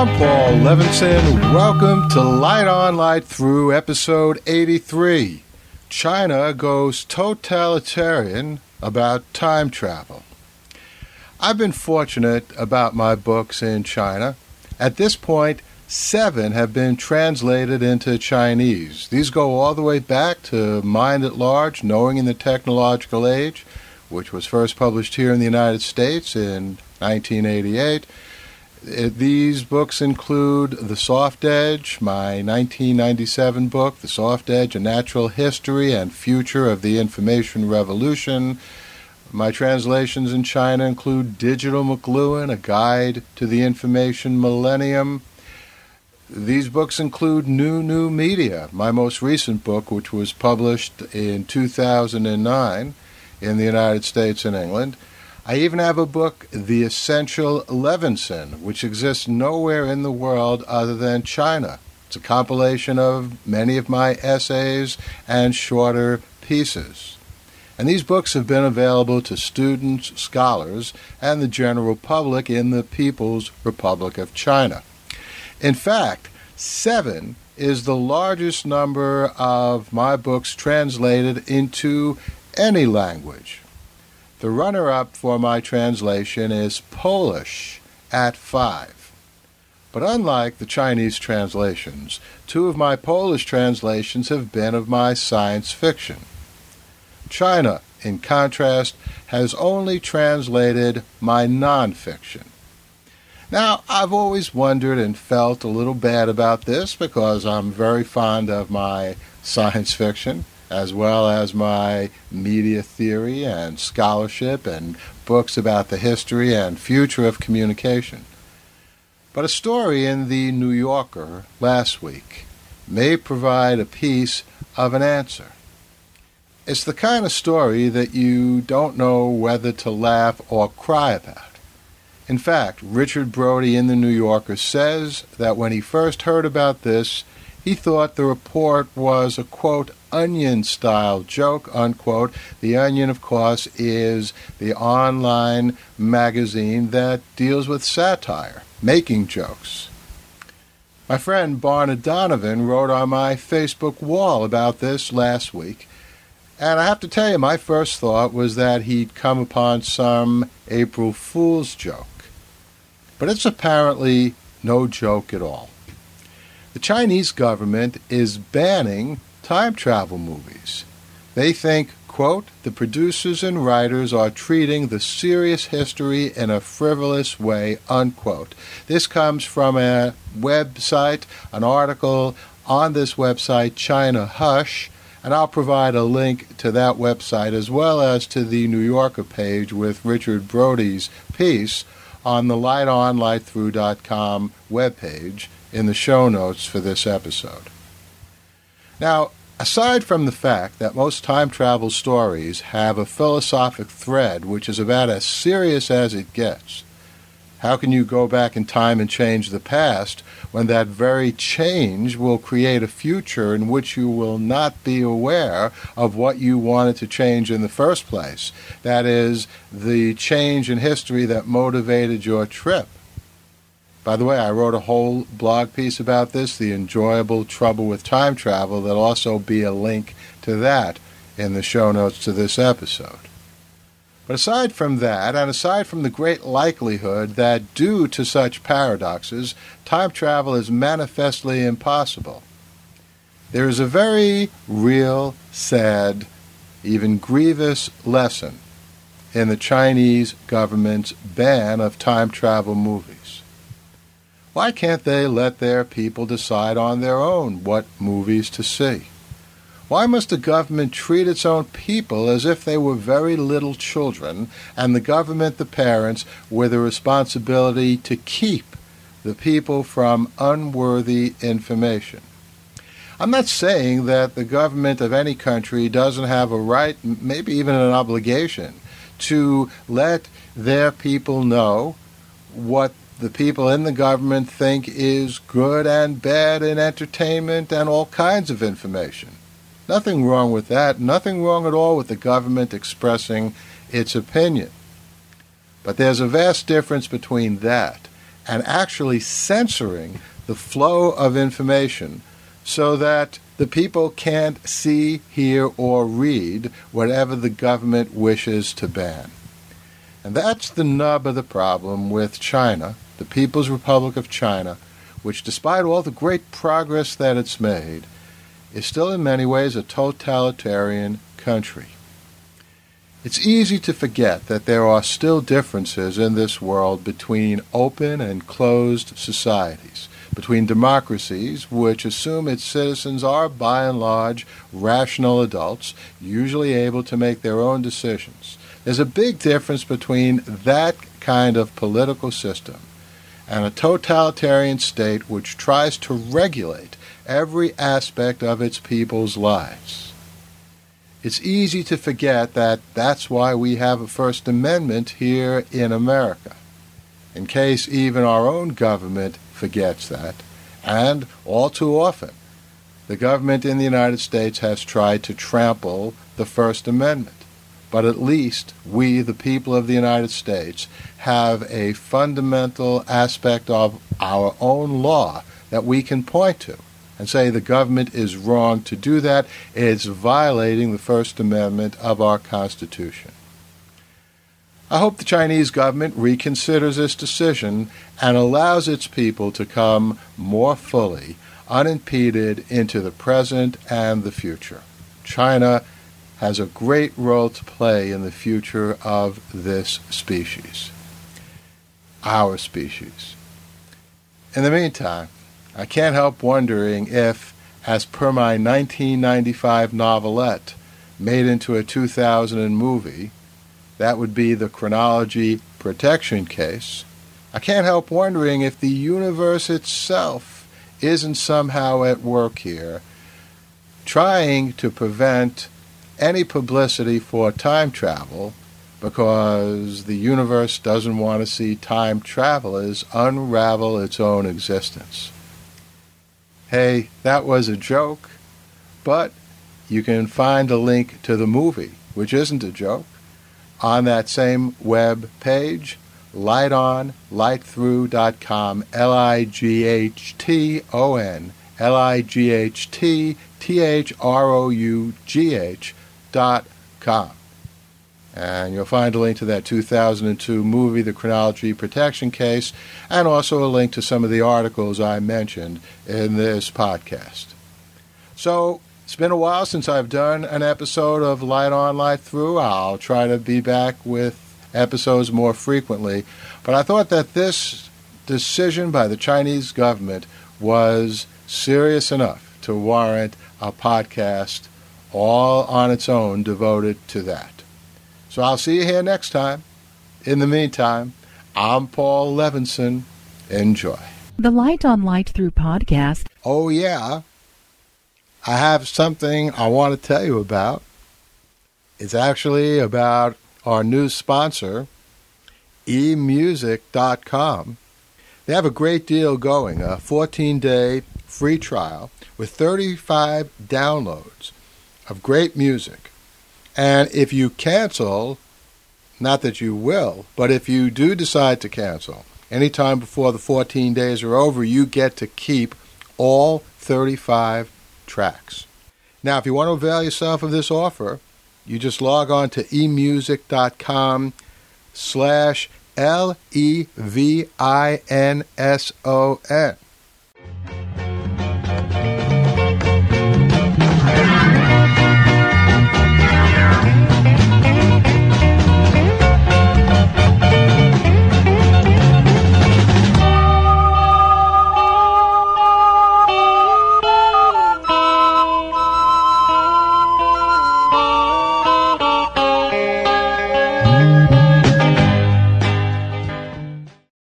Levinson. Welcome to Light On, Light Through, episode 83. China goes totalitarian about time travel. I've been fortunate about my books in China. At this point, seven have been translated into Chinese. These go all the way back to Mind at Large, Knowing in the Technological Age, which was first published here in the United States in 1988. It, these books include The Soft Edge, my 1997 book, The Soft Edge A Natural History and Future of the Information Revolution. My translations in China include Digital McLuhan, A Guide to the Information Millennium. These books include New New Media, my most recent book, which was published in 2009 in the United States and England. I even have a book, The Essential Levinson, which exists nowhere in the world other than China. It's a compilation of many of my essays and shorter pieces. And these books have been available to students, scholars, and the general public in the People's Republic of China. In fact, seven is the largest number of my books translated into any language. The runner up for my translation is Polish at five. But unlike the Chinese translations, two of my Polish translations have been of my science fiction. China, in contrast, has only translated my nonfiction. Now, I've always wondered and felt a little bad about this because I'm very fond of my science fiction as well as my media theory and scholarship and books about the history and future of communication. But a story in the New Yorker last week may provide a piece of an answer. It's the kind of story that you don't know whether to laugh or cry about. In fact, Richard Brody in the New Yorker says that when he first heard about this, he thought the report was a quote onion style joke unquote. The Onion, of course, is the online magazine that deals with satire, making jokes. My friend Barna Donovan wrote on my Facebook wall about this last week, and I have to tell you, my first thought was that he'd come upon some April Fool's joke. But it's apparently no joke at all. The Chinese government is banning time travel movies. They think, quote, the producers and writers are treating the serious history in a frivolous way, unquote. This comes from a website, an article on this website, China Hush, and I'll provide a link to that website as well as to the New Yorker page with Richard Brody's piece on the lightonlightthrough.com webpage in the show notes for this episode. Now, aside from the fact that most time travel stories have a philosophic thread which is about as serious as it gets, how can you go back in time and change the past when that very change will create a future in which you will not be aware of what you wanted to change in the first place? That is, the change in history that motivated your trip. By the way, I wrote a whole blog piece about this, The Enjoyable Trouble with Time Travel. There'll also be a link to that in the show notes to this episode. But aside from that, and aside from the great likelihood that due to such paradoxes, time travel is manifestly impossible, there is a very real, sad, even grievous lesson in the Chinese government's ban of time travel movies. Why can't they let their people decide on their own what movies to see? Why must the government treat its own people as if they were very little children, and the government, the parents, with a responsibility to keep the people from unworthy information? I'm not saying that the government of any country doesn't have a right, maybe even an obligation, to let their people know what the people in the government think is good and bad in entertainment and all kinds of information. Nothing wrong with that. Nothing wrong at all with the government expressing its opinion. But there's a vast difference between that and actually censoring the flow of information so that the people can't see, hear, or read whatever the government wishes to ban. And that's the nub of the problem with China, the People's Republic of China, which, despite all the great progress that it's made, is still in many ways a totalitarian country. It's easy to forget that there are still differences in this world between open and closed societies, between democracies, which assume its citizens are, by and large, rational adults, usually able to make their own decisions. There's a big difference between that kind of political system and a totalitarian state which tries to regulate every aspect of its people's lives. It's easy to forget that that's why we have a First Amendment here in America, in case even our own government forgets that. And all too often, the government in the United States has tried to trample the First Amendment. But at least we, the people of the United States, have a fundamental aspect of our own law that we can point to and say the government is wrong to do that. It's violating the First Amendment of our Constitution. I hope the Chinese government reconsiders this decision and allows its people to come more fully, unimpeded, into the present and the future. China has a great role to play in the future of this species, our species. In the meantime, I can't help wondering if, as per my 1995 novelette made into a 2000 movie, that would be the chronology protection case, I can't help wondering if the universe itself isn't somehow at work here, trying to prevent any publicity for time travel because the universe doesn't want to see time travelers unravel its own existence. Hey, that was a joke, but you can find a link to the movie, which isn't a joke, on that same web page, lightonlightthrough.com, L I G H T O N, L I G H T T H R O U G H com. And you'll find a link to that 2002 movie, The Chronology Protection Case, and also a link to some of the articles I mentioned in this podcast. So, it's been a while since I've done an episode of Light On, Light Through. I'll try to be back with episodes more frequently. But I thought that this decision by the Chinese government was serious enough to warrant a podcast all on its own devoted to that. So I'll see you here next time. In the meantime, I'm Paul Levinson. Enjoy. The Light on Light Through podcast. Oh, yeah. I have something I want to tell you about. It's actually about our new sponsor, emusic.com. They have a great deal going a 14 day free trial with 35 downloads of great music. And if you cancel, not that you will, but if you do decide to cancel, anytime before the 14 days are over, you get to keep all 35 tracks. Now, if you want to avail yourself of this offer, you just log on to emusic.com slash L E V I N S O N.